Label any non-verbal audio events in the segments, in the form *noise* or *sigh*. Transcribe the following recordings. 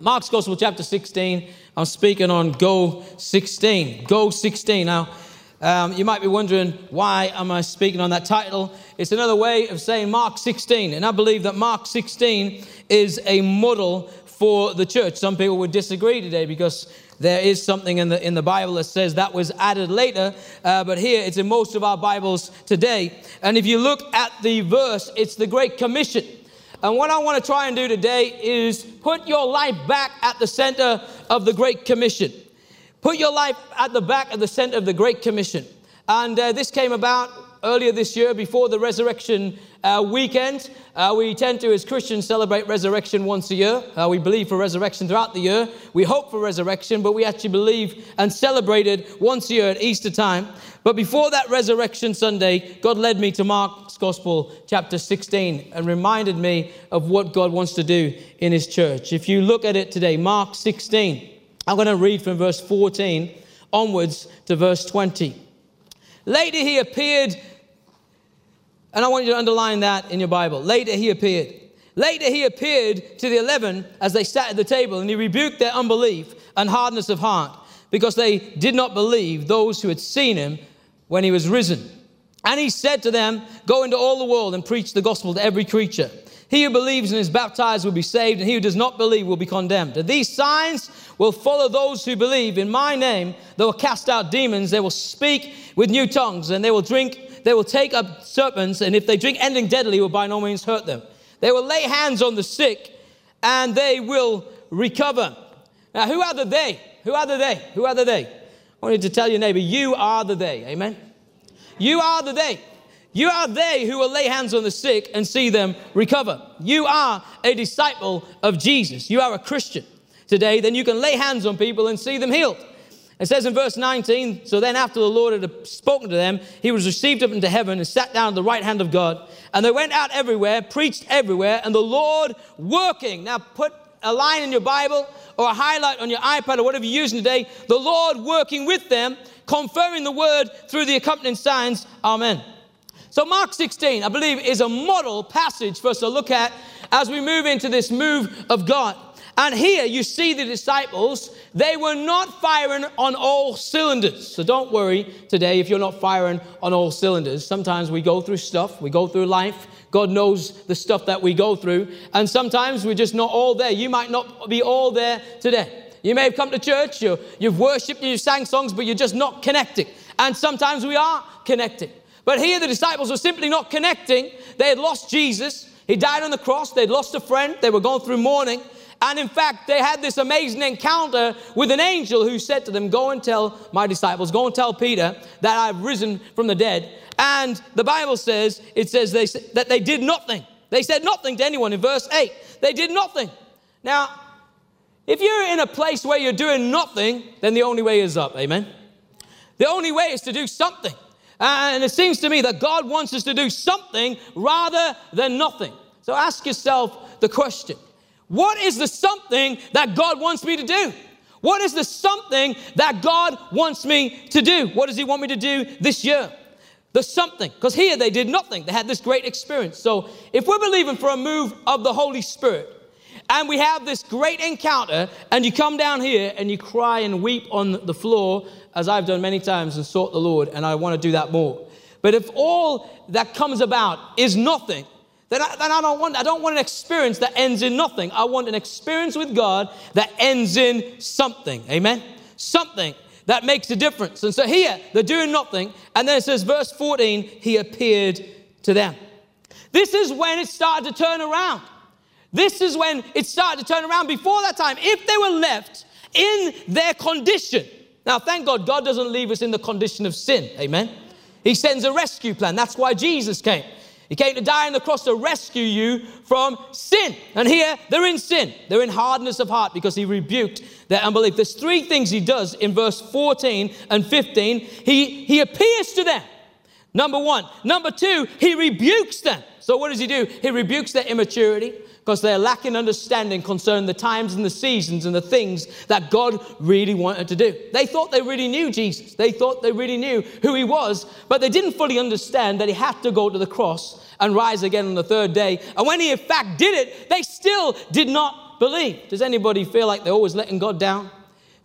Mark's Gospel, chapter 16. I'm speaking on Go 16. Go 16. Now, um, you might be wondering, why am I speaking on that title? It's another way of saying Mark 16. And I believe that Mark 16 is a model for the church. Some people would disagree today because there is something in the, in the Bible that says that was added later, uh, but here it's in most of our Bibles today. And if you look at the verse, it's the Great Commission. And what I want to try and do today is put your life back at the center of the Great Commission. Put your life at the back of the center of the Great Commission. And uh, this came about earlier this year before the resurrection uh, weekend. Uh, we tend to, as Christians, celebrate resurrection once a year. Uh, we believe for resurrection throughout the year. We hope for resurrection, but we actually believe and celebrate it once a year at Easter time. But before that resurrection Sunday, God led me to Mark's Gospel, chapter 16, and reminded me of what God wants to do in His church. If you look at it today, Mark 16, I'm going to read from verse 14 onwards to verse 20. Later he appeared, and I want you to underline that in your Bible. Later he appeared. Later he appeared to the eleven as they sat at the table, and he rebuked their unbelief and hardness of heart because they did not believe those who had seen him when he was risen. And he said to them, Go into all the world and preach the gospel to every creature. He who believes and is baptized will be saved, and he who does not believe will be condemned. And these signs will follow those who believe. In my name, they will cast out demons, they will speak with new tongues, and they will drink, they will take up serpents, and if they drink anything deadly, will by no means hurt them. They will lay hands on the sick, and they will recover. Now, who are the they? Who are the they? Who are the they? I want you to tell your neighbor, you are the they. Amen. You are the they. You are they who will lay hands on the sick and see them recover. You are a disciple of Jesus. You are a Christian today. Then you can lay hands on people and see them healed. It says in verse 19, so then after the Lord had spoken to them, he was received up into heaven and sat down at the right hand of God. And they went out everywhere, preached everywhere, and the Lord working. Now put a line in your Bible or a highlight on your iPad or whatever you're using today. The Lord working with them, confirming the word through the accompanying signs. Amen. So, Mark 16, I believe, is a model passage for us to look at as we move into this move of God. And here you see the disciples, they were not firing on all cylinders. So don't worry today if you're not firing on all cylinders. Sometimes we go through stuff, we go through life. God knows the stuff that we go through. And sometimes we're just not all there. You might not be all there today. You may have come to church, you, you've worshiped, you've sang songs, but you're just not connecting. And sometimes we are connecting. But here the disciples were simply not connecting. They had lost Jesus. He died on the cross. They'd lost a friend. They were going through mourning. And in fact, they had this amazing encounter with an angel who said to them, Go and tell my disciples, go and tell Peter that I've risen from the dead. And the Bible says, it says they, that they did nothing. They said nothing to anyone in verse 8. They did nothing. Now, if you're in a place where you're doing nothing, then the only way is up. Amen. The only way is to do something. Uh, and it seems to me that God wants us to do something rather than nothing. So ask yourself the question What is the something that God wants me to do? What is the something that God wants me to do? What does He want me to do this year? The something. Because here they did nothing. They had this great experience. So if we're believing for a move of the Holy Spirit, and we have this great encounter, and you come down here and you cry and weep on the floor as I've done many times and sought the Lord, and I want to do that more. But if all that comes about is nothing, then I, then I, don't want I don't want an experience that ends in nothing. I want an experience with God that ends in something. Amen. Something that makes a difference. And so here they're doing nothing, and then it says, verse 14, he appeared to them. This is when it started to turn around. This is when it started to turn around. Before that time, if they were left in their condition, now, thank God, God doesn't leave us in the condition of sin. Amen. He sends a rescue plan. That's why Jesus came. He came to die on the cross to rescue you from sin. And here, they're in sin. They're in hardness of heart because he rebuked their unbelief. There's three things he does in verse 14 and 15. He, he appears to them. Number one. Number two, he rebukes them. So what does he do? He rebukes their immaturity because they're lacking understanding concerning the times and the seasons and the things that God really wanted to do. They thought they really knew Jesus. They thought they really knew who he was, but they didn't fully understand that he had to go to the cross and rise again on the third day. And when he in fact did it, they still did not believe. Does anybody feel like they're always letting God down?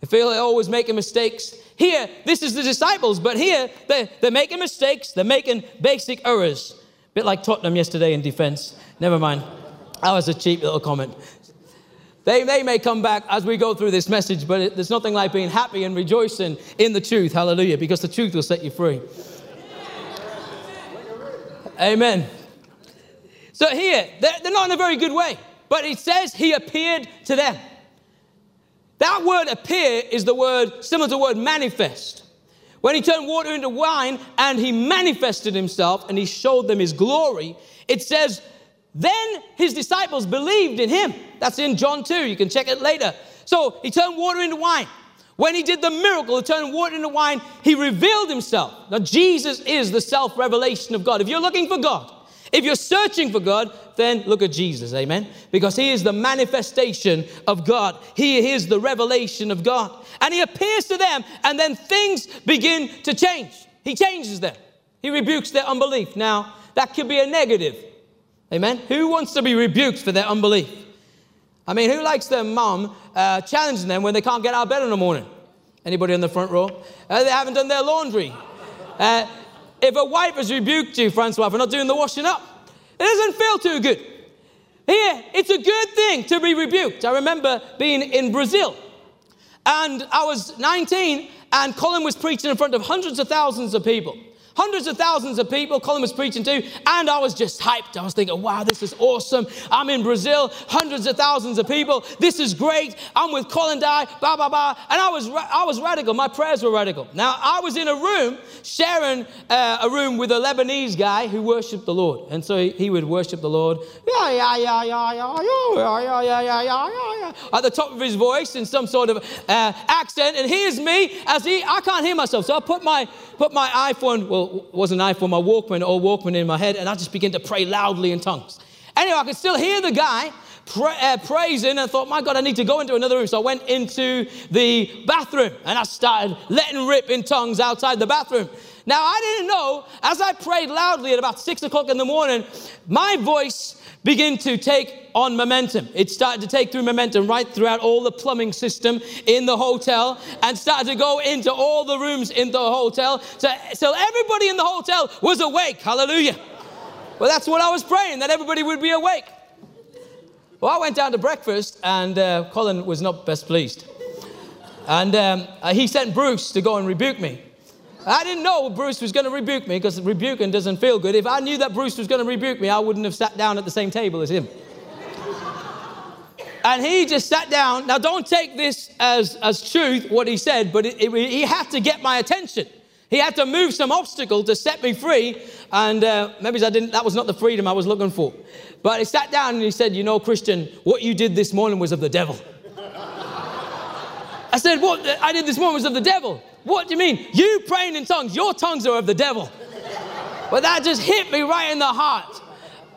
They feel they're always making mistakes. Here, this is the disciples, but here they're, they're making mistakes, they're making basic errors. Bit like Tottenham yesterday in defense. Never mind. That was a cheap little comment. They, they may come back as we go through this message, but it, there's nothing like being happy and rejoicing in the truth. Hallelujah. Because the truth will set you free. Amen. So here, they're, they're not in a very good way, but it says he appeared to them. That word appear is the word similar to the word manifest. When he turned water into wine and he manifested himself and he showed them his glory, it says then his disciples believed in him. That's in John 2. You can check it later. So he turned water into wine. When he did the miracle of turning water into wine, he revealed himself. Now, Jesus is the self revelation of God. If you're looking for God, if you're searching for God, then look at Jesus, amen? Because he is the manifestation of God, he is the revelation of God. And he appears to them, and then things begin to change. He changes them, he rebukes their unbelief. Now, that could be a negative. Amen. Who wants to be rebuked for their unbelief? I mean, who likes their mom uh, challenging them when they can't get out of bed in the morning? Anybody in the front row? Uh, they haven't done their laundry. Uh, if a wife has rebuked you, Francois, for not doing the washing up, it doesn't feel too good. Here, it's a good thing to be rebuked. I remember being in Brazil, and I was 19, and Colin was preaching in front of hundreds of thousands of people. Hundreds of thousands of people Colin was preaching to, and I was just hyped. I was thinking, wow, this is awesome. I'm in Brazil, hundreds of thousands of people. This is great. I'm with Colin Dye, blah, blah, blah. And I was, I was radical. My prayers were radical. Now, I was in a room, sharing uh, a room with a Lebanese guy who worshiped the Lord. And so he, he would worship the Lord, yeah, yeah, yeah, yeah, yeah, yeah, yeah, yeah, yeah, yeah, yeah, at the top of his voice in some sort of uh, accent. And here's me as he, I can't hear myself. So I put my, put my iPhone, well, was an iPhone, my Walkman, or Walkman in my head, and I just began to pray loudly in tongues. Anyway, I could still hear the guy pra- uh, praising and thought, my God, I need to go into another room. So I went into the bathroom and I started letting rip in tongues outside the bathroom. Now, I didn't know, as I prayed loudly at about six o'clock in the morning, my voice began to take on momentum. It started to take through momentum right throughout all the plumbing system in the hotel and started to go into all the rooms in the hotel. So, so everybody in the hotel was awake. Hallelujah. Well, that's what I was praying, that everybody would be awake. Well, I went down to breakfast and uh, Colin was not best pleased. And um, uh, he sent Bruce to go and rebuke me. I didn't know Bruce was going to rebuke me because rebuking doesn't feel good. If I knew that Bruce was going to rebuke me, I wouldn't have sat down at the same table as him. and he just sat down. Now, don't take this as, as truth, what he said, but it, it, he had to get my attention. He had to move some obstacle to set me free. And uh, maybe I didn't, that was not the freedom I was looking for. But he sat down and he said, You know, Christian, what you did this morning was of the devil. I said, What I did this morning was of the devil. What do you mean? You praying in tongues, your tongues are of the devil. But that just hit me right in the heart.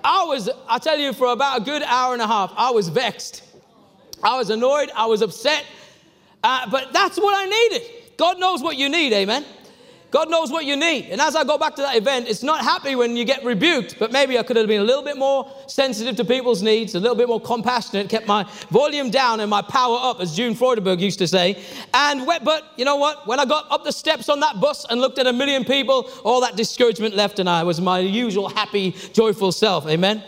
I was, I tell you, for about a good hour and a half, I was vexed. I was annoyed. I was upset. Uh, but that's what I needed. God knows what you need, amen. God knows what you need. And as I go back to that event, it's not happy when you get rebuked, but maybe I could have been a little bit more sensitive to people's needs, a little bit more compassionate, kept my volume down and my power up, as June Freudenberg used to say. And but you know what? When I got up the steps on that bus and looked at a million people, all that discouragement left, and I was my usual happy, joyful self. Amen.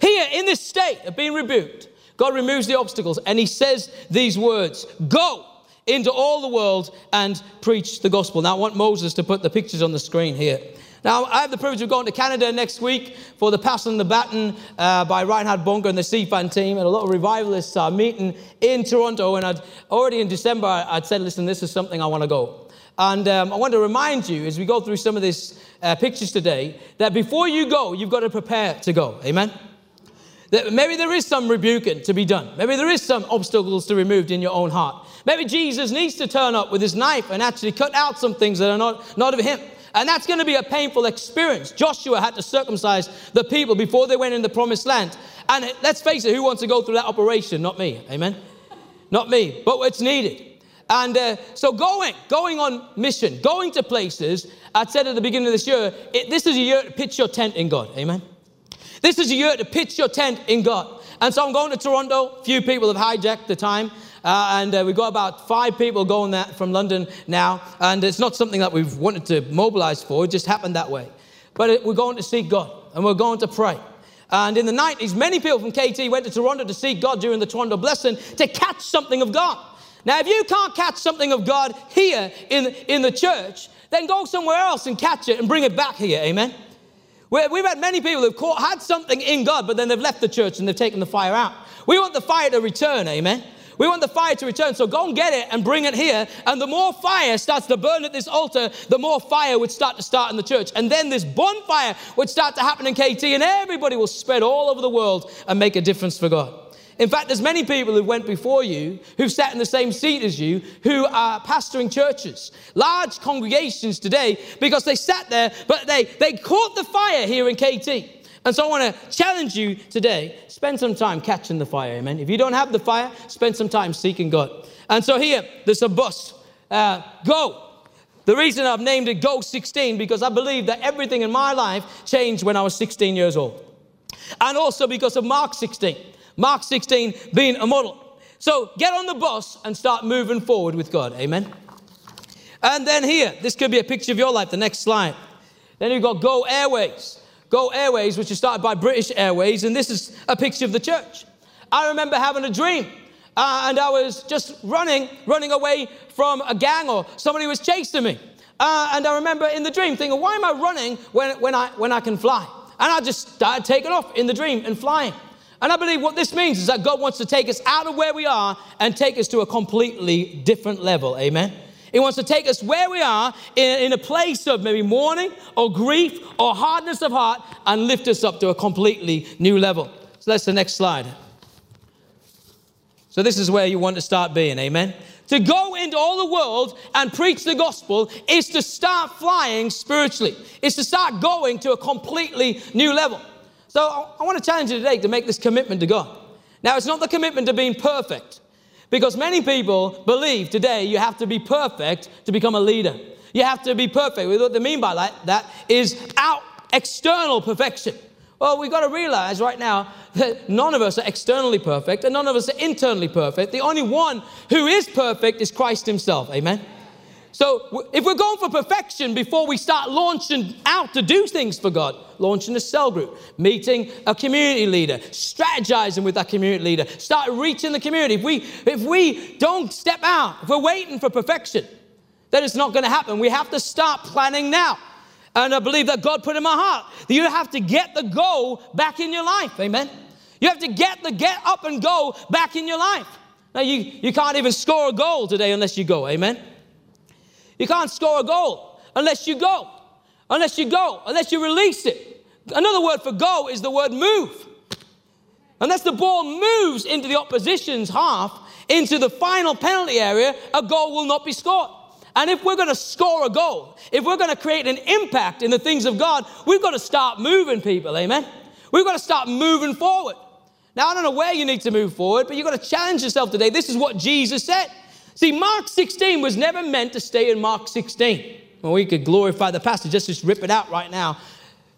Here in this state of being rebuked, God removes the obstacles and He says these words: "Go." Into all the world and preach the gospel. Now, I want Moses to put the pictures on the screen here. Now, I have the privilege of going to Canada next week for the Passing the Baton uh, by Reinhard Bonnke and the CFAN team, and a lot of revivalists are meeting in Toronto. And I'd already in December, I'd said, listen, this is something I want to go. And um, I want to remind you as we go through some of these uh, pictures today that before you go, you've got to prepare to go. Amen? That maybe there is some rebuking to be done. Maybe there is some obstacles to be removed in your own heart. Maybe Jesus needs to turn up with his knife and actually cut out some things that are not, not of him. And that's going to be a painful experience. Joshua had to circumcise the people before they went in the promised land. And let's face it, who wants to go through that operation? Not me. Amen? Not me. But it's needed. And uh, so going, going on mission, going to places, I said at the beginning of this year, it, this is a year to pitch your tent in God. Amen? This is a year to pitch your tent in God. And so I'm going to Toronto. Few people have hijacked the time. Uh, and uh, we've got about five people going there from London now. And it's not something that we've wanted to mobilize for, it just happened that way. But it, we're going to seek God and we're going to pray. And in the 90s, many people from KT went to Toronto to seek God during the Toronto blessing to catch something of God. Now, if you can't catch something of God here in, in the church, then go somewhere else and catch it and bring it back here. Amen. We've had many people who've caught, had something in God, but then they've left the church and they've taken the fire out. We want the fire to return. Amen. We want the fire to return. So go and get it and bring it here. And the more fire starts to burn at this altar, the more fire would start to start in the church. And then this bonfire would start to happen in KT, and everybody will spread all over the world and make a difference for God. In fact, there's many people who went before you, who've sat in the same seat as you, who are pastoring churches, large congregations today, because they sat there, but they, they caught the fire here in KT. And so I want to challenge you today spend some time catching the fire, amen. If you don't have the fire, spend some time seeking God. And so here, there's a bus. Uh, go. The reason I've named it Go 16 because I believe that everything in my life changed when I was 16 years old. And also because of Mark 16. Mark 16 being a model. So get on the bus and start moving forward with God. Amen. And then here, this could be a picture of your life, the next slide. Then you've got Go Airways. Go Airways, which is started by British Airways, and this is a picture of the church. I remember having a dream. Uh, and I was just running, running away from a gang or somebody was chasing me. Uh, and I remember in the dream thinking, why am I running when, when, I, when I can fly? And I just started taking off in the dream and flying. And I believe what this means is that God wants to take us out of where we are and take us to a completely different level. Amen. He wants to take us where we are in, in a place of maybe mourning or grief or hardness of heart and lift us up to a completely new level. So that's the next slide. So this is where you want to start being, amen? To go into all the world and preach the gospel is to start flying spiritually. It's to start going to a completely new level. So I want to challenge you today to make this commitment to God. Now, it's not the commitment to being perfect. Because many people believe today you have to be perfect to become a leader. You have to be perfect. What they mean by that, that is out external perfection. Well, we've got to realize right now that none of us are externally perfect and none of us are internally perfect. The only one who is perfect is Christ Himself. Amen. So if we're going for perfection before we start launching out to do things for God, launching a cell group, meeting a community leader, strategizing with that community leader, start reaching the community. If we if we don't step out, if we're waiting for perfection, then it's not going to happen. We have to start planning now. And I believe that God put in my heart that you have to get the goal back in your life. Amen. You have to get the get up and go back in your life. Now you, you can't even score a goal today unless you go. Amen. You can't score a goal unless you go, unless you go, unless you release it. Another word for go is the word move. Unless the ball moves into the opposition's half, into the final penalty area, a goal will not be scored. And if we're going to score a goal, if we're going to create an impact in the things of God, we've got to start moving people, amen? We've got to start moving forward. Now, I don't know where you need to move forward, but you've got to challenge yourself today. This is what Jesus said. See, Mark 16 was never meant to stay in Mark 16. Well, we could glorify the passage, just, just rip it out right now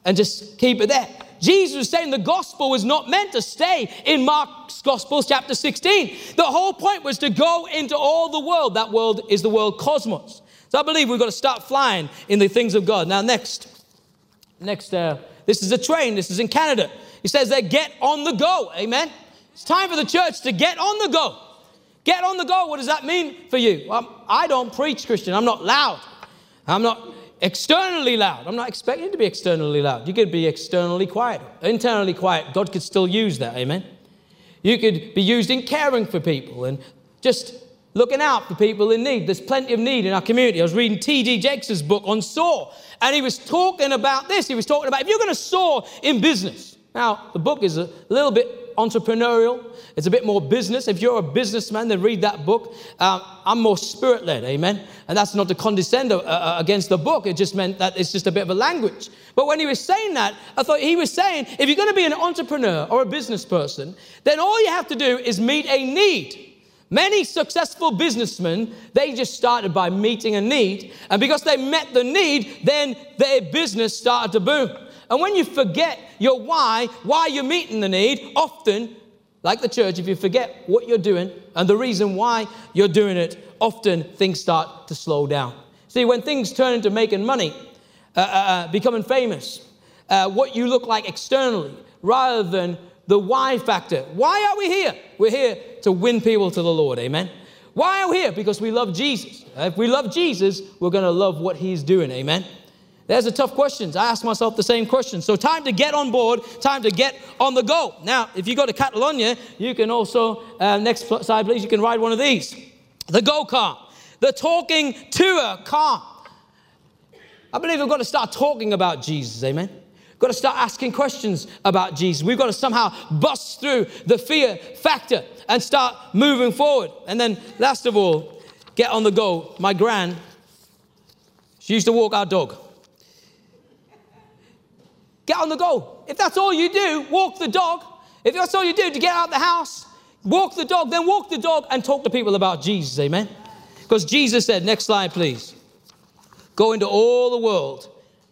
and just keep it there. Jesus was saying the gospel was not meant to stay in Mark's gospel, chapter 16. The whole point was to go into all the world. That world is the world cosmos. So I believe we've got to start flying in the things of God. Now, next, next, uh, this is a train. This is in Canada. He says they get on the go. Amen. It's time for the church to get on the go. Get on the go. What does that mean for you? Well, I don't preach Christian. I'm not loud. I'm not externally loud. I'm not expecting to be externally loud. You could be externally quiet, internally quiet. God could still use that. Amen. You could be used in caring for people and just looking out for people in need. There's plenty of need in our community. I was reading T.D. Jakes' book on soar, and he was talking about this. He was talking about if you're going to soar in business. Now, the book is a little bit entrepreneurial. It's a bit more business. If you're a businessman, then read that book. Um, I'm more spirit led, amen. And that's not to condescend uh, uh, against the book. It just meant that it's just a bit of a language. But when he was saying that, I thought he was saying if you're going to be an entrepreneur or a business person, then all you have to do is meet a need. Many successful businessmen, they just started by meeting a need. And because they met the need, then their business started to boom. And when you forget your why, why you're meeting the need, often like the church, if you forget what you're doing and the reason why you're doing it, often things start to slow down. See, when things turn into making money, uh, uh, uh becoming famous, uh, what you look like externally, rather than the why factor. Why are we here? We're here to win people to the Lord. Amen. Why are we here? Because we love Jesus. If we love Jesus, we're going to love what he's doing. Amen. There's a tough questions. I ask myself the same question. So time to get on board, time to get on the go. Now, if you go to Catalonia, you can also, uh, next slide please, you can ride one of these. The go car, the talking tour car. I believe we've got to start talking about Jesus, amen? We've got to start asking questions about Jesus. We've got to somehow bust through the fear factor and start moving forward. And then, last of all, get on the go. My gran, she used to walk our dog. Get on the go. If that's all you do, walk the dog. If that's all you do to get out the house, walk the dog, then walk the dog and talk to people about Jesus. Amen. Because Jesus said, next slide, please. Go into all the world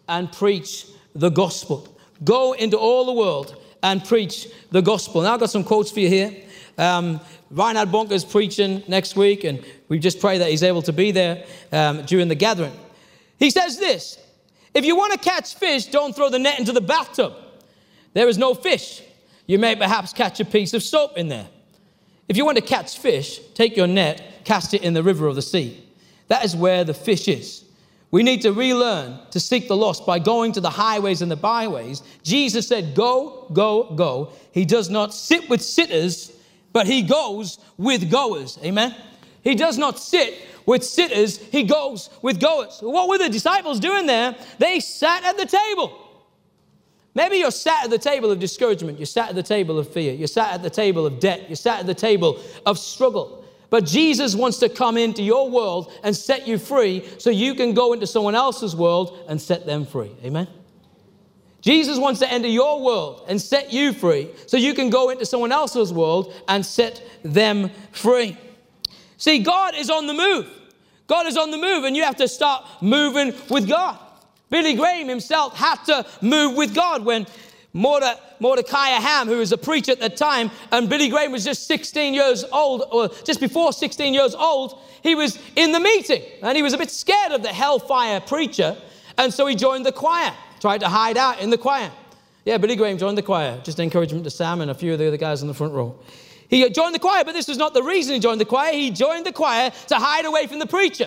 and preach the gospel. Go into all the world and preach the gospel. Now, I've got some quotes for you here. Um, Reinhard Bonnke is preaching next week, and we just pray that he's able to be there um, during the gathering. He says this if you want to catch fish, don't throw the net into the bathtub. There is no fish. You may perhaps catch a piece of soap in there. If you want to catch fish, take your net, cast it in the river of the sea. That is where the fish is. We need to relearn to seek the lost by going to the highways and the byways. Jesus said, Go, go, go. He does not sit with sitters, but he goes with goers. Amen. He does not sit with sitters, he goes with goers. What were the disciples doing there? They sat at the table. Maybe you're sat at the table of discouragement, you're sat at the table of fear, you're sat at the table of debt, you're sat at the table of struggle. But Jesus wants to come into your world and set you free so you can go into someone else's world and set them free. Amen? Jesus wants to enter your world and set you free so you can go into someone else's world and set them free. See, God is on the move. God is on the move, and you have to start moving with God. Billy Graham himself had to move with God when Mordecai Ham, who was a preacher at the time, and Billy Graham was just 16 years old, or just before 16 years old, he was in the meeting and he was a bit scared of the hellfire preacher, and so he joined the choir, tried to hide out in the choir. Yeah, Billy Graham joined the choir. Just encouragement to Sam and a few of the other guys in the front row. He joined the choir, but this was not the reason he joined the choir. He joined the choir to hide away from the preacher.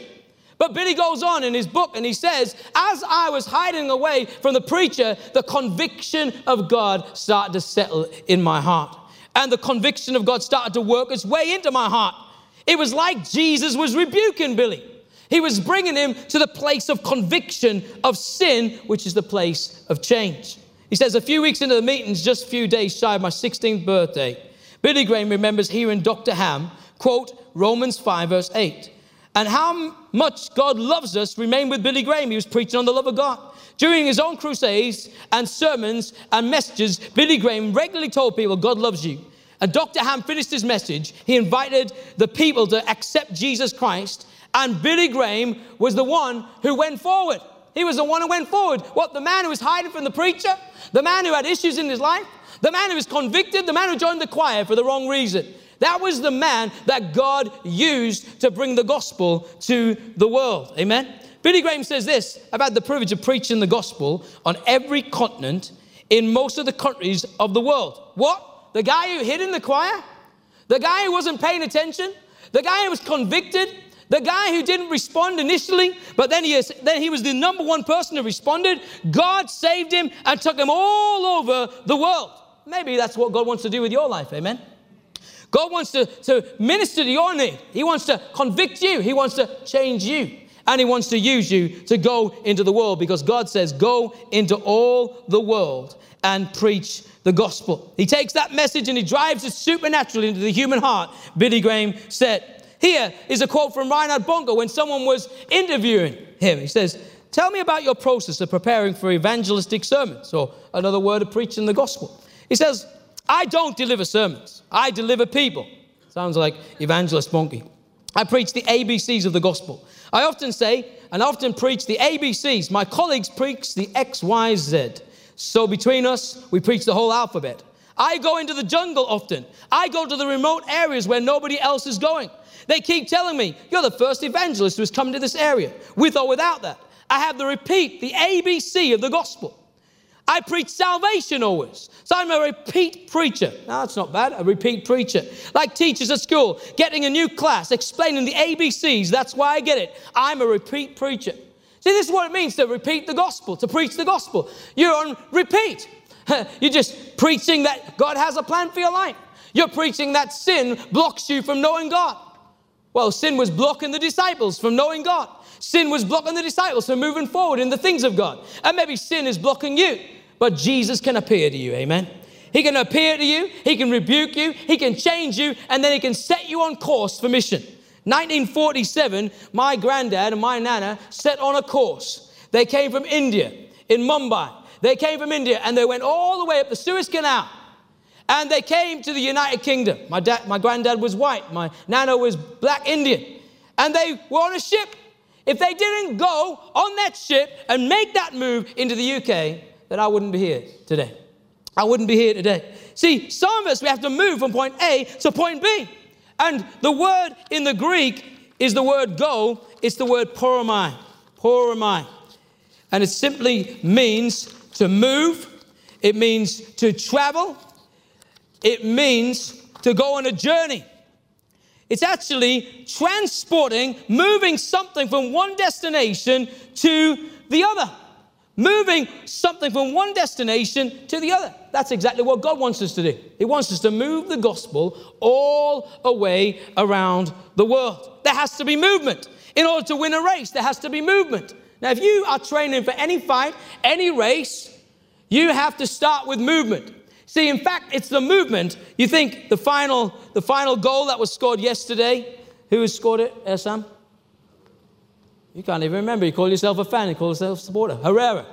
But Billy goes on in his book and he says, As I was hiding away from the preacher, the conviction of God started to settle in my heart. And the conviction of God started to work its way into my heart. It was like Jesus was rebuking Billy. He was bringing him to the place of conviction of sin, which is the place of change. He says, A few weeks into the meetings, just a few days shy of my 16th birthday, Billy Graham remembers hearing Dr. Ham quote Romans 5, verse 8. And how much God loves us remained with Billy Graham. He was preaching on the love of God. During his own crusades and sermons and messages, Billy Graham regularly told people, God loves you. And Dr. Ham finished his message. He invited the people to accept Jesus Christ. And Billy Graham was the one who went forward. He was the one who went forward. What, the man who was hiding from the preacher? The man who had issues in his life? The man who was convicted, the man who joined the choir for the wrong reason. That was the man that God used to bring the gospel to the world. Amen. Billy Graham says this about the privilege of preaching the gospel on every continent in most of the countries of the world. What? The guy who hid in the choir? The guy who wasn't paying attention? The guy who was convicted? The guy who didn't respond initially, but then he, is, then he was the number one person who responded. God saved him and took him all over the world. Maybe that's what God wants to do with your life. Amen. God wants to, to minister to your need. He wants to convict you. He wants to change you. And He wants to use you to go into the world because God says, Go into all the world and preach the gospel. He takes that message and He drives it supernaturally into the human heart, Billy Graham said. Here is a quote from Reinhard Bonnke when someone was interviewing him. He says, Tell me about your process of preparing for evangelistic sermons, or another word of preaching the gospel. He says, I don't deliver sermons, I deliver people. Sounds like Evangelist Bonnke. I preach the ABCs of the gospel. I often say and often preach the ABCs. My colleagues preach the X, Y, Z. So between us, we preach the whole alphabet. I go into the jungle often. I go to the remote areas where nobody else is going. They keep telling me, you're the first evangelist who has come to this area, with or without that. I have the repeat, the ABC of the gospel. I preach salvation always. So I'm a repeat preacher. No, that's not bad. A repeat preacher. Like teachers at school, getting a new class, explaining the ABCs. That's why I get it. I'm a repeat preacher. See, this is what it means to repeat the gospel, to preach the gospel. You're on repeat. *laughs* You're just preaching that God has a plan for your life. You're preaching that sin blocks you from knowing God. Well, sin was blocking the disciples from knowing God. Sin was blocking the disciples from moving forward in the things of God. And maybe sin is blocking you, but Jesus can appear to you. Amen. He can appear to you, He can rebuke you, He can change you, and then He can set you on course for mission. 1947, my granddad and my nana set on a course. They came from India, in Mumbai. They came from India and they went all the way up the Suez Canal and they came to the United Kingdom. My, dad, my granddad was white, my nana was black Indian, and they were on a ship. If they didn't go on that ship and make that move into the UK, then I wouldn't be here today. I wouldn't be here today. See, some of us, we have to move from point A to point B. And the word in the Greek is the word go, it's the word poromai. Poromai. And it simply means to move, it means to travel, it means to go on a journey. It's actually transporting, moving something from one destination to the other. Moving something from one destination to the other. That's exactly what God wants us to do. He wants us to move the gospel all away around the world. There has to be movement. In order to win a race, there has to be movement. Now, if you are training for any fight, any race, you have to start with movement. See, in fact, it's the movement. You think the final, the final goal that was scored yesterday, who has scored it, uh, Sam? You can't even remember. You call yourself a fan, you call yourself a supporter. Herrera.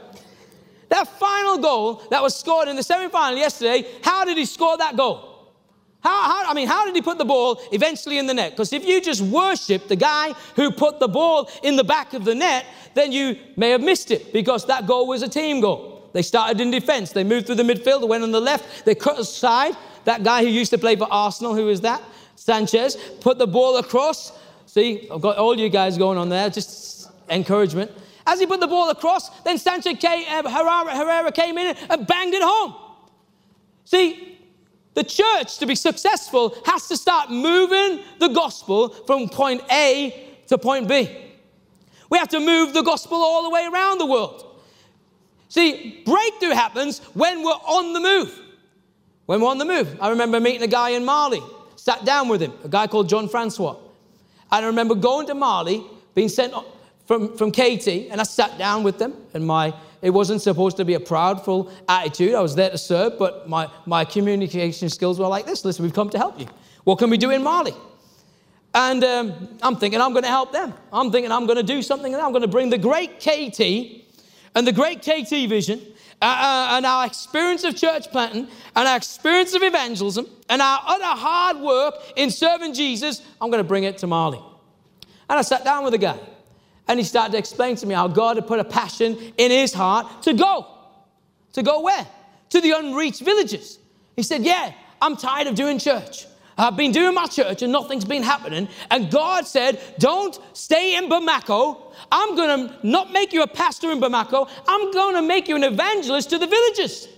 That final goal that was scored in the semi-final yesterday, how did he score that goal? How, how, I mean, how did he put the ball eventually in the net? Because if you just worship the guy who put the ball in the back of the net, then you may have missed it because that goal was a team goal. They started in defense. They moved through the midfield. They went on the left. They cut aside. That guy who used to play for Arsenal, who is that? Sanchez, put the ball across. See, I've got all you guys going on there, just encouragement. As he put the ball across, then Sanchez came, uh, Herrera came in and banged it home. See, the church, to be successful, has to start moving the gospel from point A to point B. We have to move the gospel all the way around the world. See, breakthrough happens when we're on the move. When we're on the move. I remember meeting a guy in Mali, sat down with him, a guy called John Francois. And I remember going to Mali, being sent from, from KT, and I sat down with them. And my it wasn't supposed to be a proudful attitude. I was there to serve, but my, my communication skills were like this listen, we've come to help you. What can we do in Mali? And um, I'm thinking I'm going to help them. I'm thinking I'm going to do something, and I'm going to bring the great KT and the great KT vision uh, uh, and our experience of church planting and our experience of evangelism and our other hard work in serving Jesus, I'm going to bring it to Mali. And I sat down with a guy and he started to explain to me how God had put a passion in his heart to go. To go where? To the unreached villages. He said, Yeah, I'm tired of doing church. I've been doing my church and nothing's been happening. And God said, Don't stay in Bamako. I'm going to not make you a pastor in Bamako. I'm going to make you an evangelist to the villages.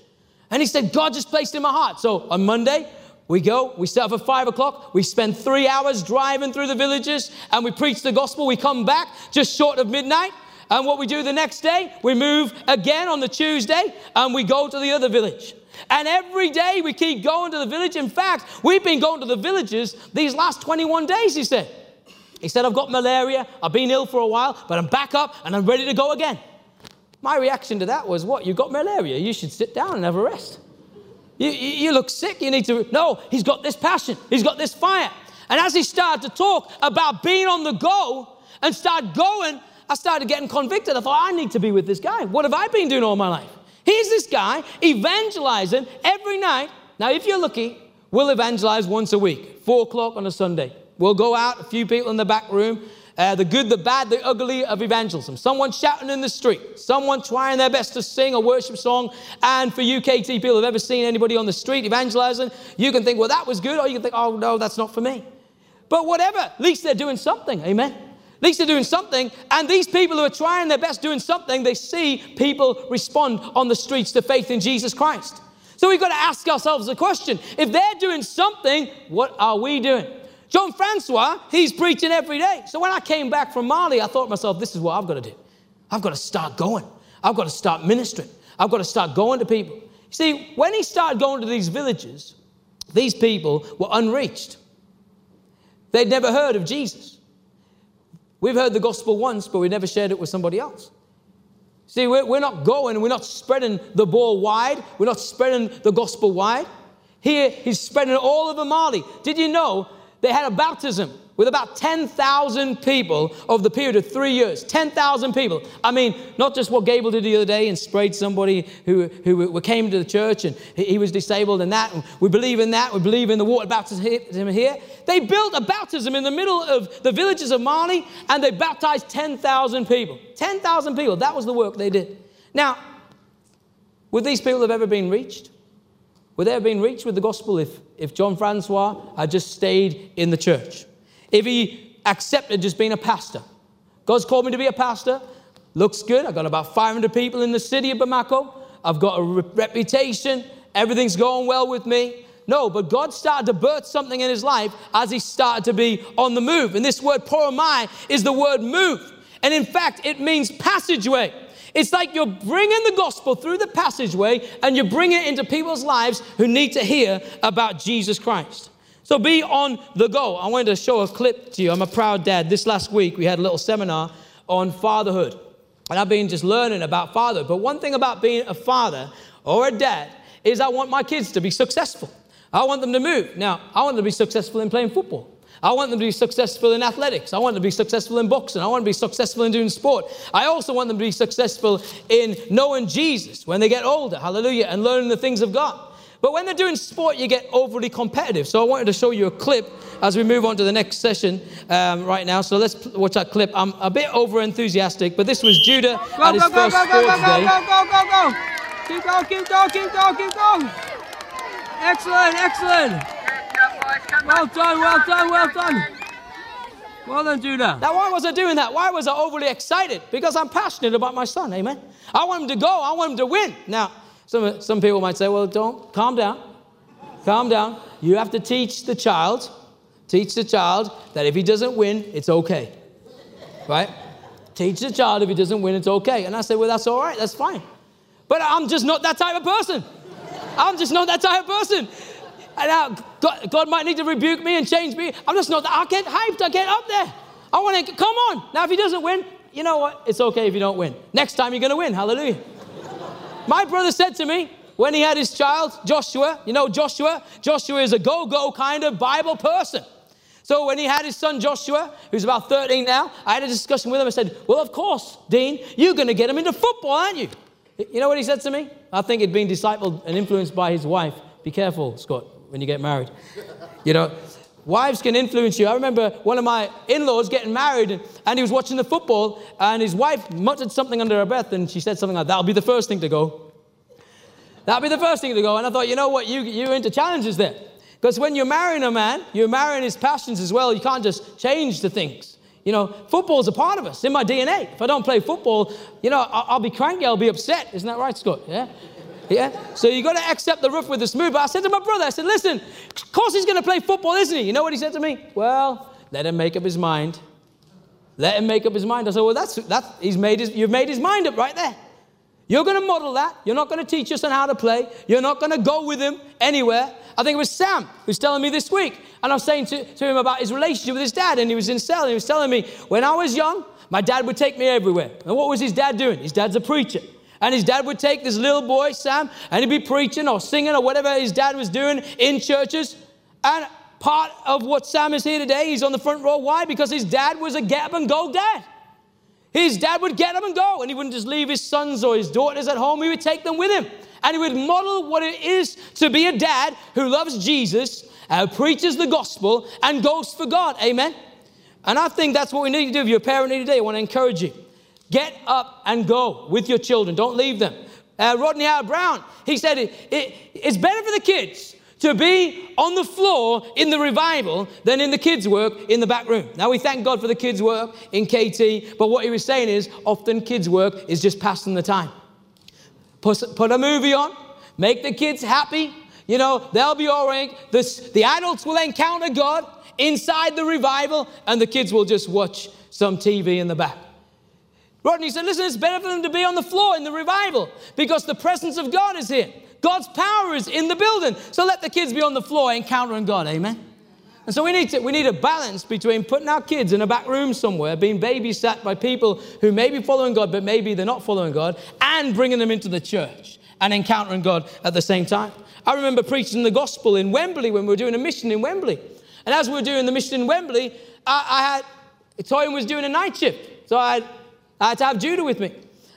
And he said, God just placed in my heart. So on Monday, we go, we set start at five o'clock, we spend three hours driving through the villages and we preach the gospel. We come back just short of midnight. And what we do the next day, we move again on the Tuesday and we go to the other village. And every day we keep going to the village. In fact, we've been going to the villages these last 21 days, he said. He said, I've got malaria, I've been ill for a while, but I'm back up and I'm ready to go again. My reaction to that was, What? You've got malaria? You should sit down and have a rest. You, you, look sick. You need to. No, he's got this passion, he's got this fire. And as he started to talk about being on the go and start going, I started getting convicted. I thought, I need to be with this guy. What have I been doing all my life? Here's this guy evangelizing every night. Now, if you're lucky, we'll evangelize once a week, four o'clock on a Sunday. We'll go out, a few people in the back room, uh, the good, the bad, the ugly of evangelism. Someone shouting in the street, someone trying their best to sing a worship song. And for UKT people who have ever seen anybody on the street evangelizing, you can think, well, that was good, or you can think, oh, no, that's not for me. But whatever, at least they're doing something. Amen. At least they're doing something. And these people who are trying their best doing something, they see people respond on the streets to faith in Jesus Christ. So we've got to ask ourselves the question if they're doing something, what are we doing? John Francois, he's preaching every day. So when I came back from Mali, I thought to myself, this is what I've got to do. I've got to start going. I've got to start ministering. I've got to start going to people. See, when he started going to these villages, these people were unreached. They'd never heard of Jesus. We've heard the gospel once, but we never shared it with somebody else. See, we're, we're not going, we're not spreading the ball wide, we're not spreading the gospel wide. Here, he's spreading it all over Mali. Did you know they had a baptism with about 10,000 people over the period of three years. 10,000 people. I mean, not just what Gable did the other day and sprayed somebody who, who came to the church and he was disabled and that. And we believe in that. We believe in the water baptism here. They built a baptism in the middle of the villages of Mali and they baptized 10,000 people. 10,000 people. That was the work they did. Now, would these people have ever been reached? Would they have been reached with the gospel if, if John Francois had just stayed in the church? if he accepted just being a pastor. God's called me to be a pastor. Looks good. I've got about 500 people in the city of Bamako. I've got a re- reputation. Everything's going well with me. No, but God started to birth something in his life as he started to be on the move. And this word poromai is the word move. And in fact, it means passageway. It's like you're bringing the gospel through the passageway and you bring it into people's lives who need to hear about Jesus Christ. So be on the go. I wanted to show a clip to you. I'm a proud dad. This last week, we had a little seminar on fatherhood. And I've been just learning about fatherhood. But one thing about being a father or a dad is I want my kids to be successful. I want them to move. Now, I want them to be successful in playing football. I want them to be successful in athletics. I want them to be successful in boxing. I want them to be successful in doing sport. I also want them to be successful in knowing Jesus when they get older. Hallelujah. And learning the things of God. But when they're doing sport, you get overly competitive. So I wanted to show you a clip as we move on to the next session um, right now. So let's watch that clip. I'm a bit over enthusiastic, but this was Judah go, at his go, first go, go, sports go, go, day. Go, go, go, go, go. Keep going, keep going, keep going, keep going. Excellent, excellent. Well done, well done, well done. Well done, Judah. Now, why was I doing that? Why was I overly excited? Because I'm passionate about my son, amen? I want him to go, I want him to win. Now, some, some people might say, well, don't, calm down. Calm down. You have to teach the child, teach the child that if he doesn't win, it's okay. Right? Teach the child if he doesn't win, it's okay. And I said, well, that's all right, that's fine. But I'm just not that type of person. I'm just not that type of person. And now God, God might need to rebuke me and change me. I'm just not that. I get hyped, I get up there. I want to, come on. Now, if he doesn't win, you know what? It's okay if you don't win. Next time you're going to win. Hallelujah. My brother said to me when he had his child, Joshua, you know Joshua? Joshua is a go go kind of Bible person. So when he had his son Joshua, who's about 13 now, I had a discussion with him. I said, Well, of course, Dean, you're going to get him into football, aren't you? You know what he said to me? I think he'd been discipled and influenced by his wife. Be careful, Scott, when you get married. You know, wives can influence you. I remember one of my in laws getting married and, he was watching the football and his wife muttered something under her breath and she said something like, That'll be the first thing to go. That'll be the first thing to go. And I thought, you know what, you, you're into challenges there. Because when you're marrying a man, you're marrying his passions as well. You can't just change the things. You know, football's a part of us, in my DNA. If I don't play football, you know, I'll, I'll be cranky, I'll be upset. Isn't that right, Scott? Yeah? Yeah? So you got to accept the roof with the smooth. But I said to my brother, I said, listen, of course he's going to play football, isn't he? You know what he said to me? Well, let him make up his mind. Let him make up his mind. I said, well, that's, that, he's made his, you've made his mind up right there. You're going to model that. You're not going to teach us on how to play. You're not going to go with him anywhere. I think it was Sam who's telling me this week. And I was saying to, to him about his relationship with his dad. And he was in cell. And he was telling me, when I was young, my dad would take me everywhere. And what was his dad doing? His dad's a preacher. And his dad would take this little boy, Sam, and he'd be preaching or singing or whatever his dad was doing in churches. And part of what Sam is here today, he's on the front row. Why? Because his dad was a get up and go dad. His dad would get up and go, and he wouldn't just leave his sons or his daughters at home, he would take them with him. And he would model what it is to be a dad who loves Jesus, uh, preaches the gospel, and goes for God. Amen. And I think that's what we need to do. If you're a parent today, I want to encourage you. Get up and go with your children. Don't leave them. Uh, Rodney Howard Browne, he said it, it, it's better for the kids to be on the floor in the revival than in the kids' work in the back room. Now, we thank God for the kids' work in KT, but what he was saying is often kids' work is just passing the time. Put, put a movie on, make the kids happy. You know, they'll be all right. The, the adults will encounter God inside the revival, and the kids will just watch some TV in the back. Rodney said, Listen, it's better for them to be on the floor in the revival because the presence of God is here. God's power is in the building. So let the kids be on the floor encountering God. Amen. And so we need, to, we need a balance between putting our kids in a back room somewhere, being babysat by people who may be following God, but maybe they're not following God, and bringing them into the church and encountering God at the same time. I remember preaching the gospel in Wembley when we were doing a mission in Wembley. And as we were doing the mission in Wembley, I, I had, Toyin was doing a night shift. So I had, I had to have Judah with me.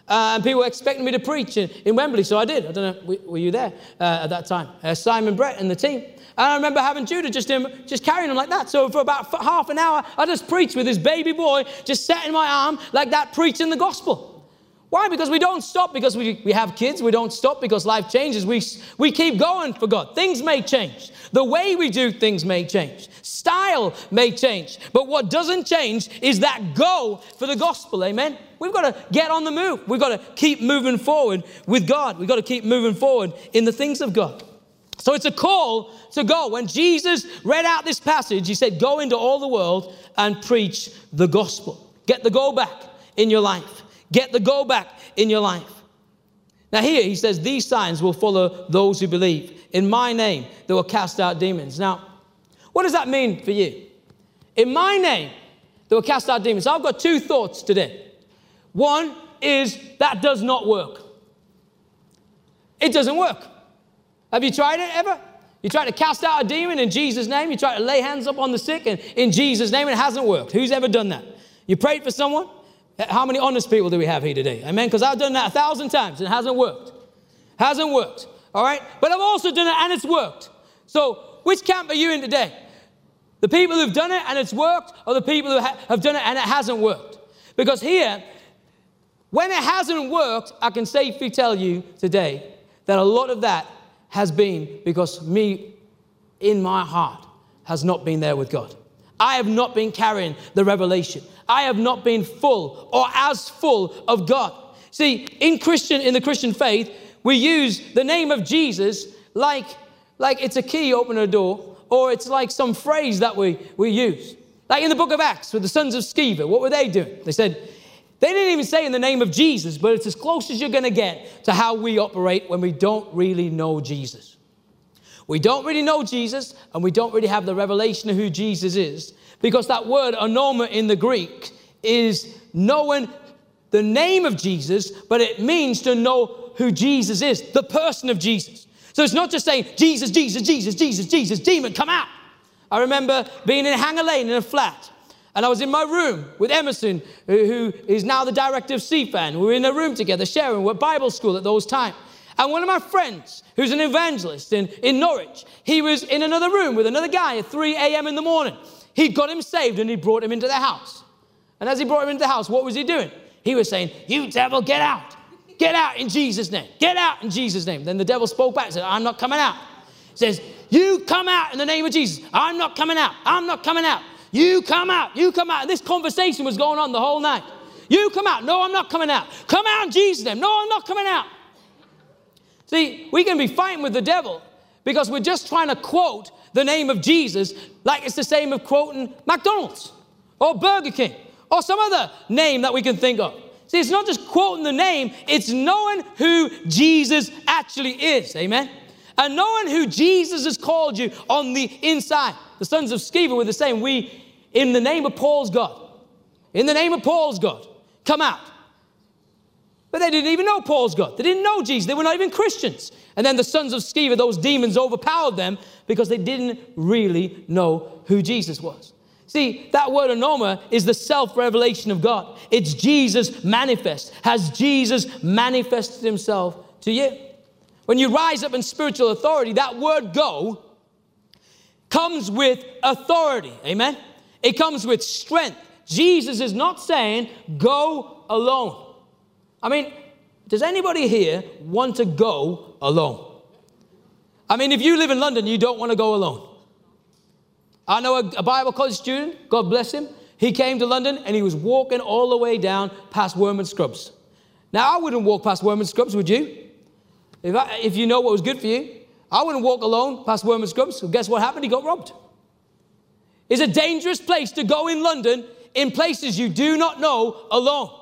Uh, and people were expecting me to preach in, in, Wembley, so I did. I don't know, were, you there uh, at that time? Uh, Simon Brett and the team. And I remember having Judah just, just carrying him like that. So for about half an hour, I just preached with this baby boy, just sat in my arm like that, preaching the gospel. Why? Because we don't stop because we, we have kids. We don't stop because life changes. We, we keep going for God. Things may change. The way we do things may change. Style may change. But what doesn't change is that go for the gospel. Amen? We've got to get on the move. We've got to keep moving forward with God. We've got to keep moving forward in the things of God. So it's a call to go. When Jesus read out this passage, he said, Go into all the world and preach the gospel. Get the go back in your life. Get the go back in your life. Now, here he says, These signs will follow those who believe. In my name, they will cast out demons. Now, what does that mean for you? In my name, they will cast out demons. I've got two thoughts today. One is that does not work. It doesn't work. Have you tried it ever? You try to cast out a demon in Jesus' name. You try to lay hands up on the sick and in Jesus' name, it hasn't worked. Who's ever done that? You prayed for someone, how many honest people do we have here today? Amen? Because I've done that a thousand times and it hasn't worked. Hasn't worked. All right? But I've also done it and it's worked. So, which camp are you in today? The people who've done it and it's worked, or the people who ha- have done it and it hasn't worked? Because here, when it hasn't worked, I can safely tell you today that a lot of that has been because me in my heart has not been there with God. I have not been carrying the revelation. I have not been full or as full of God. See, in Christian, in the Christian faith, we use the name of Jesus like, like it's a key opening a door, or it's like some phrase that we, we use. Like in the book of Acts with the sons of Sceva, what were they doing? They said, they didn't even say in the name of Jesus, but it's as close as you're going to get to how we operate when we don't really know Jesus. We don't really know Jesus and we don't really have the revelation of who Jesus is because that word onoma in the Greek is knowing the name of Jesus, but it means to know who Jesus is, the person of Jesus. So it's not just saying Jesus, Jesus, Jesus, Jesus, Jesus, demon, come out. I remember being in Hanger Lane in a flat, and I was in my room with Emerson, who is now the director of CFAN. We were in a room together sharing, we Bible school at those times. And one of my friends, who's an evangelist in, in Norwich, he was in another room with another guy at 3 a.m. in the morning. He got him saved and he brought him into the house. And as he brought him into the house, what was he doing? He was saying, You devil, get out. Get out in Jesus' name. Get out in Jesus' name. Then the devil spoke back and said, I'm not coming out. He says, You come out in the name of Jesus. I'm not coming out. I'm not coming out. You come out. You come out. And this conversation was going on the whole night. You come out. No, I'm not coming out. Come out in Jesus' name. No, I'm not coming out. See, we can be fighting with the devil because we're just trying to quote the name of Jesus like it's the same of quoting McDonald's or Burger King or some other name that we can think of. See, it's not just quoting the name, it's knowing who Jesus actually is. Amen? And knowing who Jesus has called you on the inside. The sons of Sceva were the same. We, in the name of Paul's God, in the name of Paul's God, come out. But they didn't even know Paul's God. They didn't know Jesus. They were not even Christians. And then the sons of Sceva, those demons overpowered them because they didn't really know who Jesus was. See, that word onoma is the self revelation of God. It's Jesus manifest. Has Jesus manifested himself to you? When you rise up in spiritual authority, that word go comes with authority. Amen? it comes with strength. Jesus is not saying, go alone. I mean, does anybody here want to go alone? I mean, if you live in London, you don't want to go alone. I know a, a Bible college student, God bless him. He came to London and he was walking all the way down past Wormwood Scrubs. Now, I wouldn't walk past Wormwood Scrubs, would you? If, I, if you know what was good for you, I wouldn't walk alone past Wormwood Scrubs. So guess what happened? He got robbed. It's a dangerous place to go in London in places you do not know alone.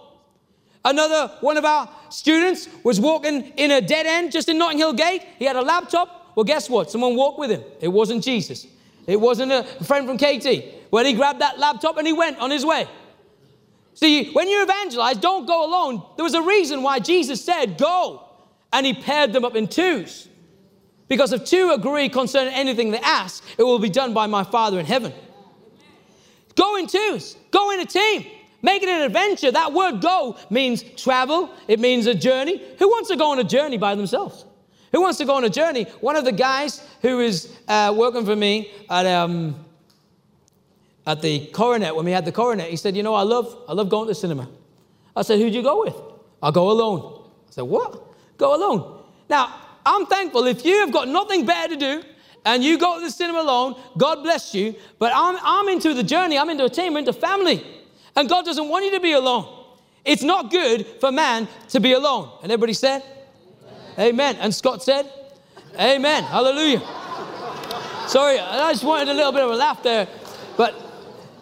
Another one of our students was walking in a dead end just in Notting Hill Gate. He had a laptop. Well, guess what? Someone walked with him. It wasn't Jesus. It wasn't a friend from KT. Well, he grabbed that laptop and he went on his way. See, when you evangelize, don't go alone. There was a reason why Jesus said, go. And he paired them up in twos. Because if two agree concerning anything they ask, it will be done by my Father in heaven. Go in twos, go in a team. Make it an adventure. That word go means travel, it means a journey. Who wants to go on a journey by themselves? Who wants to go on a journey? One of the guys who is uh, working for me at, um, at the coronet, when we had the coronet, he said, You know, I love, I love going to the cinema. I said, Who'd you go with? I'll go alone. I said, What? Go alone. Now, I'm thankful if you have got nothing better to do and you go to the cinema alone, God bless you. But I'm, I'm into the journey, I'm into a team, I'm into family. And God doesn't want you to be alone. It's not good for man to be alone. And everybody said, Amen. Amen. And Scott said, Amen. Hallelujah. Sorry, I just wanted a little bit of a laugh there. But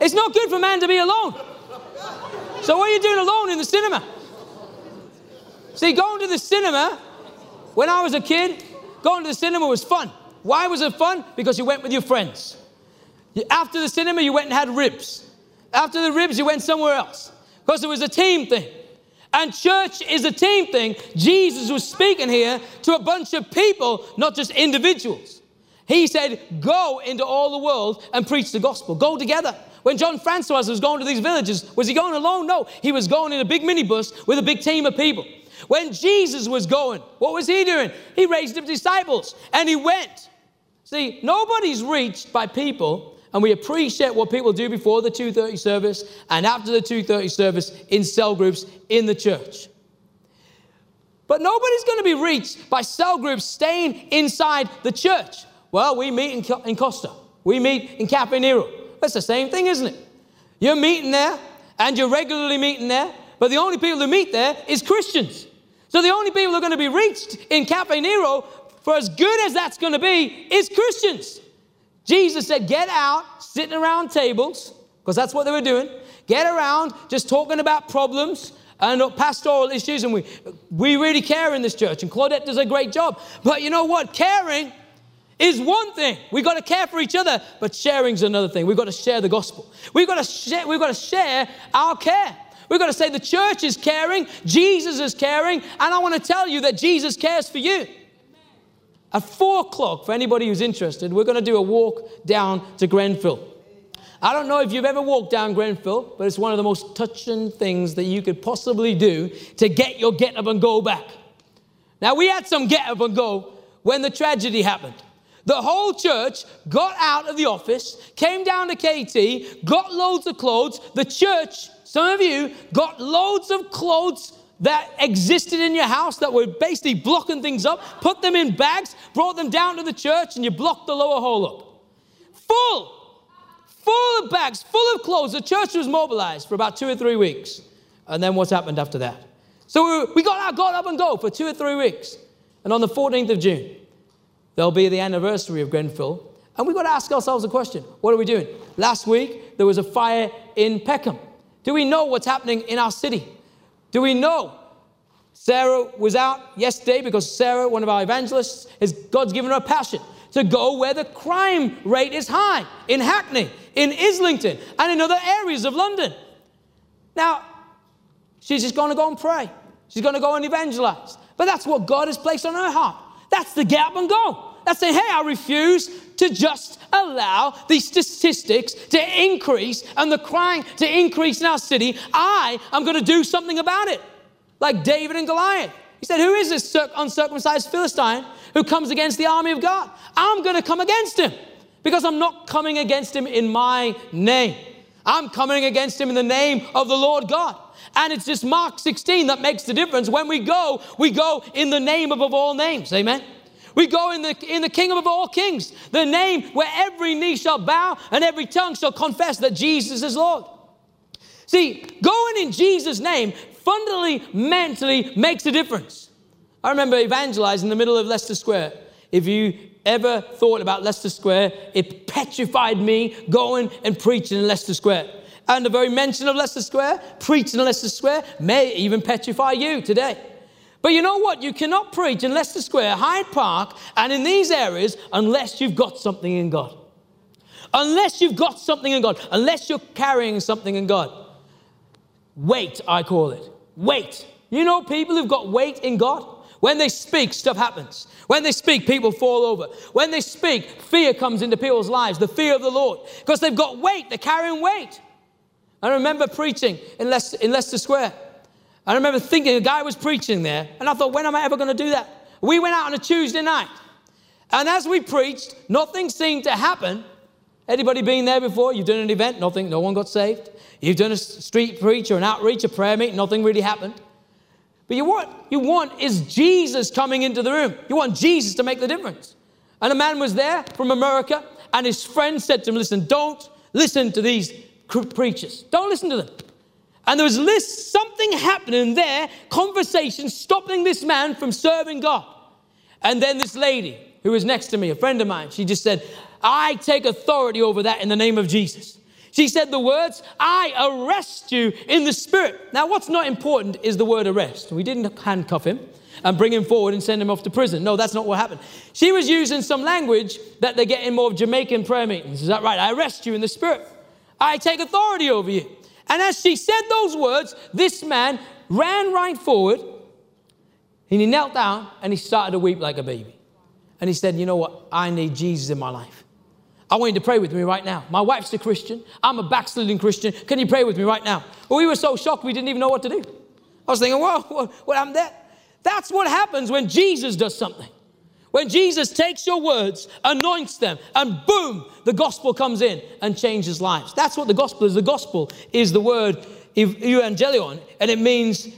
it's not good for man to be alone. So, what are you doing alone in the cinema? See, going to the cinema, when I was a kid, going to the cinema was fun. Why was it fun? Because you went with your friends. After the cinema, you went and had ribs. After the ribs, you went somewhere else. Because it was a team thing. And church is a team thing. Jesus was speaking here to a bunch of people, not just individuals. He said, Go into all the world and preach the gospel. Go together. When John Francois was going to these villages, was he going alone? No. He was going in a big minibus with a big team of people. When Jesus was going, what was he doing? He raised up disciples and he went. See, nobody's reached by people, and we appreciate what people do before the 2:30 service and after the 2:30 service in cell groups in the church. But nobody's going to be reached by cell groups staying inside the church. Well, we meet in, in Costa. We meet in Caffè Nero. That's the same thing, isn't it? You're meeting there, and you're regularly meeting there, but the only people who meet there is Christians. So the only people who are going to be reached in Caffè Nero for as good as that's going to be, is Christians. Jesus said, Get out, sitting around tables, because that's what they were doing. Get around, just talking about problems and pastoral issues. And we, we really care in this church. And Claudette does a great job. But you know what? Caring is one thing. We've got to care for each other, but sharing's another thing. We've got to share the gospel. We've got to share, we've got to share our care. We've got to say the church is caring, Jesus is caring, and I want to tell you that Jesus cares for you. At four o'clock, for anybody who's interested, we're going to do a walk down to Grenfell. I don't know if you've ever walked down Grenfell, but it's one of the most touching things that you could possibly do to get your get up and go back. Now, we had some get up and go when the tragedy happened. The whole church got out of the office, came down to KT, got loads of clothes. The church, some of you, got loads of clothes that existed in your house that were basically blocking things up, put them in bags, brought them down to the church, and you blocked the lower hole up. Full, full of bags, full of clothes. The church was mobilized for about two or three weeks. And then what's happened after that? So we got our God up and go for two or three weeks. And on the 14th of June, there'll be the anniversary of Grenfell. And we've got to ask ourselves a question what are we doing? Last week, there was a fire in Peckham. Do we know what's happening in our city? Do we know? Sarah was out yesterday because Sarah, one of our evangelists, is God's given her a passion to go where the crime rate is high in Hackney, in Islington, and in other areas of London. Now, she's just going to go and pray. She's going to go and evangelize. But that's what God has placed on her heart. That's the get up and go. That's saying, hey, I refuse to just allow these statistics to increase and the crime to increase in our city. I am going to do something about it. Like David and Goliath. He said, Who is this uncircumcised Philistine who comes against the army of God? I'm going to come against him because I'm not coming against him in my name. I'm coming against him in the name of the Lord God. And it's just Mark 16 that makes the difference. When we go, we go in the name above all names. Amen. We go in the, in the King of all kings, the name where every knee shall bow and every tongue shall confess that Jesus is Lord. See, going in Jesus' name fundamentally, mentally makes a difference. I remember evangelizing in the middle of Leicester Square. If you ever thought about Leicester Square, it petrified me going and preaching in Leicester Square. And the very mention of Leicester Square, preaching in Leicester Square, may even petrify you today. But you know what? You cannot preach in Leicester Square, Hyde Park, and in these areas unless you've got something in God. Unless you've got something in God, unless you're carrying something in God. Weight, I call it. Weight. You know people who've got weight in God? When they speak, stuff happens. When they speak, people fall over. When they speak, fear comes into people's lives, the fear of the Lord, because they've got weight, they're carrying weight. I remember preaching in Leicester, in Leicester Square. I remember thinking a guy was preaching there, and I thought, when am I ever going to do that? We went out on a Tuesday night, and as we preached, nothing seemed to happen. Anybody been there before? You've done an event, nothing, no one got saved. You've done a street preach or an outreach, a prayer meeting, nothing really happened. But you want, you want is Jesus coming into the room. You want Jesus to make the difference. And a man was there from America, and his friend said to him, Listen, don't listen to these preachers. Don't listen to them. And there was this, something happening there, conversation stopping this man from serving God. And then this lady who was next to me, a friend of mine, she just said, I take authority over that in the name of Jesus. She said the words, I arrest you in the spirit. Now, what's not important is the word arrest. We didn't handcuff him and bring him forward and send him off to prison. No, that's not what happened. She was using some language that they get in more of Jamaican prayer meetings. Is that right? I arrest you in the spirit. I take authority over you. And as she said those words, this man ran right forward and he knelt down and he started to weep like a baby. And he said, You know what? I need Jesus in my life. I want you to pray with me right now. My wife's a Christian. I'm a backsliding Christian. Can you pray with me right now? Well, we were so shocked we didn't even know what to do. I was thinking, Whoa, what, what happened there? That's what happens when Jesus does something. When Jesus takes your words, anoints them, and boom, the gospel comes in and changes lives. That's what the gospel is. The gospel is the word evangelion, and it means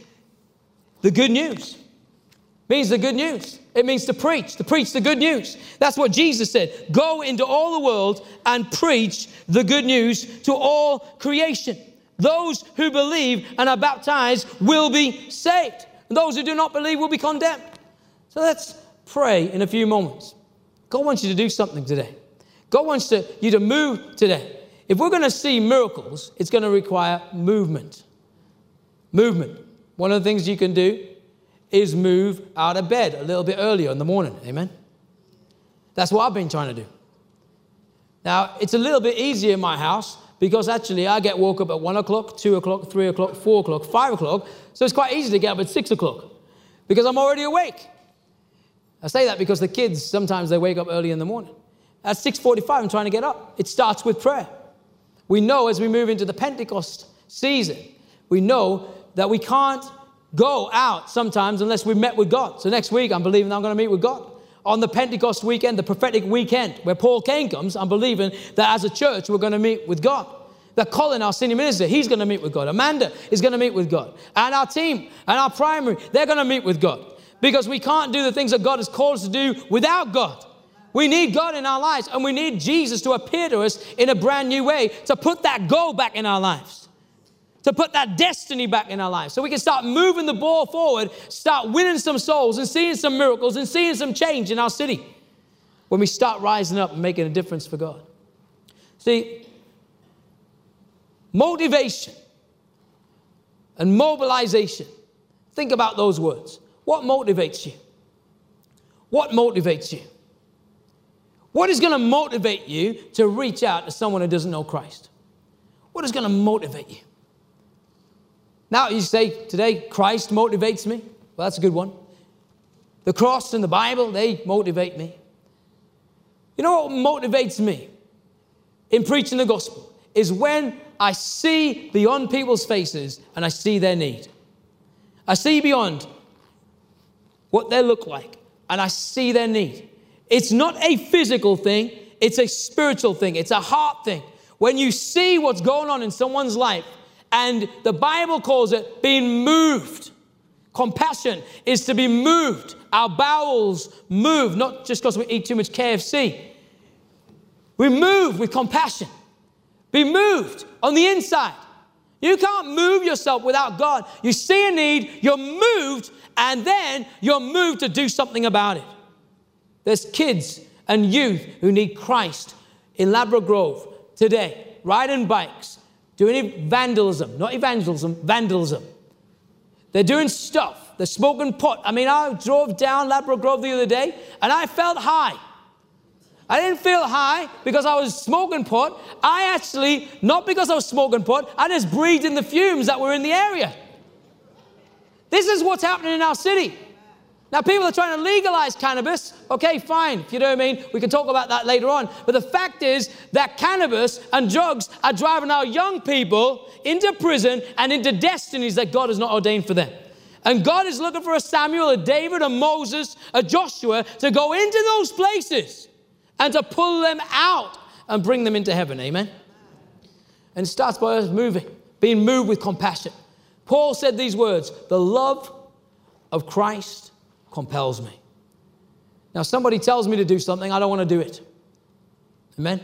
the good news. It means the good news. It means to preach, to preach the good news. That's what Jesus said. Go into all the world and preach the good news to all creation. Those who believe and are baptized will be saved. Those who do not believe will be condemned. So let's pray in a few moments. God wants you to do something today. God wants to, you to move today. If we're going to see miracles, it's going to require movement. Movement. One of the things you can do is move out of bed a little bit earlier in the morning. Amen. That's what I've been trying to do. Now, it's a little bit easier in my house because actually I get woke up at 1 o'clock, 2 o'clock, 3 o'clock, 4 o'clock, 5 o'clock. So it's quite easy to get up at 6 o'clock because I'm already awake. I say that because the kids sometimes they wake up early in the morning. At 6:45, I'm trying to get up. It starts with prayer. We know as we move into the Pentecost season, we know that we can't go out sometimes unless we met with God. So next week, I'm believing I'm going to meet with God. On the Pentecost weekend, the prophetic weekend, where Paul Cain comes, I'm believing that as a church, we're going to meet with God. That Colin, our senior minister, he's going to meet with God. Amanda is going to meet with God. And our team and our primary, they're going to meet with God because we can't do the things that God has called us to do without God. We need God in our lives and we need Jesus to appear to us in a brand new way to put that goal back in our lives, to put that destiny back in our lives so we can start moving the ball forward, start winning some souls and seeing some miracles and seeing some change in our city when we start rising up and making a difference for God. See, motivation and mobilization, think about those words. What motivates you? What motivates you? What is going to motivate you to reach out to someone who doesn't know Christ? What is going to motivate you? Now, you say today, Christ motivates me. Well, that's a good one. The cross and the Bible, they motivate me. You know what motivates me in preaching the gospel is when I see beyond people's faces and I see their need. I see beyond what they look like, and I see their need. It's not a physical thing, it's a spiritual thing, it's a heart thing. when you see what's going on in someone's life, and the Bible calls it being moved. Compassion is to be moved. Our bowels move, not just because we eat too much KFC. We move with compassion. Be moved on the inside. You can't move yourself without God. You see a need, you're moved, and then you're moved to do something about it. There's kids and youth who need Christ in Ladbroke Grove today, riding bikes, doing vandalism, not evangelism, vandalism. They're doing stuff. They're smoking pot. I mean, I drove down Ladbroke Grove the other day and I felt high. I didn't feel high because I was smoking pot. I actually, not because I was smoking pot, I just breathed in the fumes that were in the area. This is what's happening in our city. Now, people are trying to legalize cannabis. Okay, fine. If you know what I mean, we can talk about that later on. But the fact is that cannabis and drugs are driving our young people into prison and into destinies that God has not ordained for them. And God is looking for a Samuel, a David, a Moses, a Joshua to go into those places and to pull them out and bring them into heaven. Amen. And it starts by us moving, being moved with compassion. Paul said these words The love of Christ compels me. Now, somebody tells me to do something, I don't want to do it. Amen?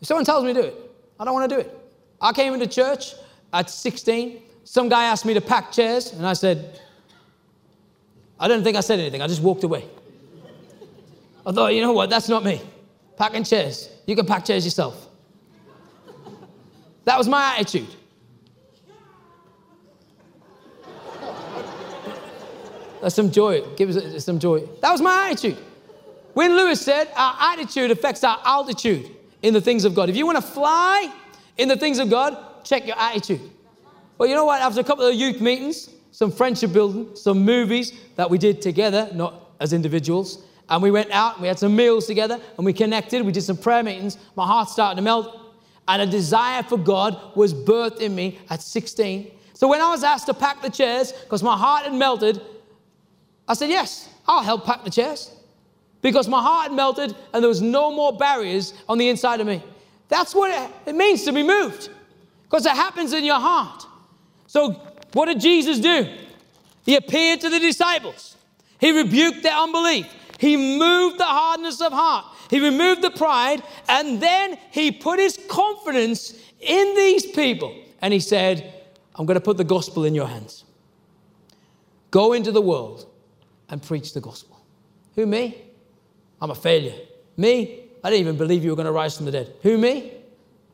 If someone tells me to do it, I don't want to do it. I came into church at 16. Some guy asked me to pack chairs, and I said, I don't think I said anything. I just walked away. I thought, you know what? That's not me. Packing chairs. You can pack chairs yourself. That was my attitude. That's some joy. Give us uh, some joy. That was my attitude. When Lewis said, our attitude affects our altitude in the things of God. If you want to fly in the things of God, check your attitude. Well, you know what? After a couple of youth meetings, some friendship building, some movies that we did together, not as individuals, and we went out, we had some meals together, and we connected, we did some prayer meetings. My heart started to melt, and a desire for God was birthed in me at 16. So when I was asked to pack the chairs, because my heart had melted, I said, Yes, I'll help pack the chairs. Because my heart had melted and there was no more barriers on the inside of me. That's what it means to be moved. Because it happens in your heart. So, what did Jesus do? He appeared to the disciples. He rebuked their unbelief. He moved the hardness of heart. He removed the pride. And then he put his confidence in these people. And he said, I'm going to put the gospel in your hands. Go into the world and preach the gospel. Who, me? I'm a failure. Me? I didn't even believe you were going to rise from the dead. Who, me?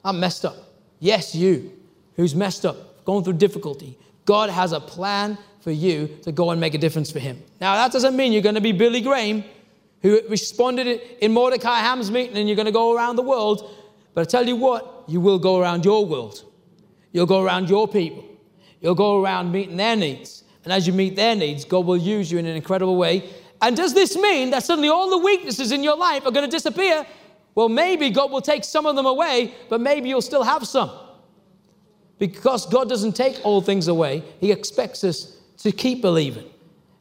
I'm messed up. Yes, you, who's messed up, going through difficulty. God has a plan for you to go and make a difference for Him. Now, that doesn't mean you're going to be Billy Graham, who responded in Mordecai Ham's meeting, and you're going to go around the world. But I tell you what, you will go around your world. You'll go around your people. You'll go around meeting their needs. And as you meet their needs, God will use you in an incredible way. And does this mean that suddenly all the weaknesses in your life are going to disappear? Well, maybe God will take some of them away, but maybe you'll still have some. Because God doesn't take all things away, He expects us to keep believing,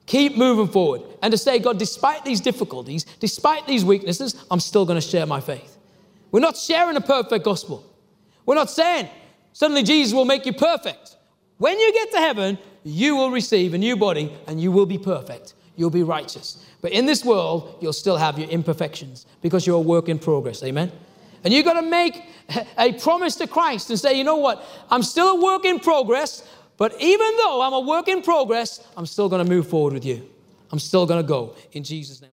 keep moving forward, and to say, God, despite these difficulties, despite these weaknesses, I'm still going to share my faith. We're not sharing a perfect gospel. We're not saying suddenly Jesus will make you perfect. When you get to heaven, you will receive a new body and you will be perfect. You'll be righteous. But in this world, you'll still have your imperfections because you're a work in progress. Amen? And you've got to make a promise to Christ and say, you know what? I'm still a work in progress, but even though I'm a work in progress, I'm still going to move forward with you. I'm still going to go in Jesus' name.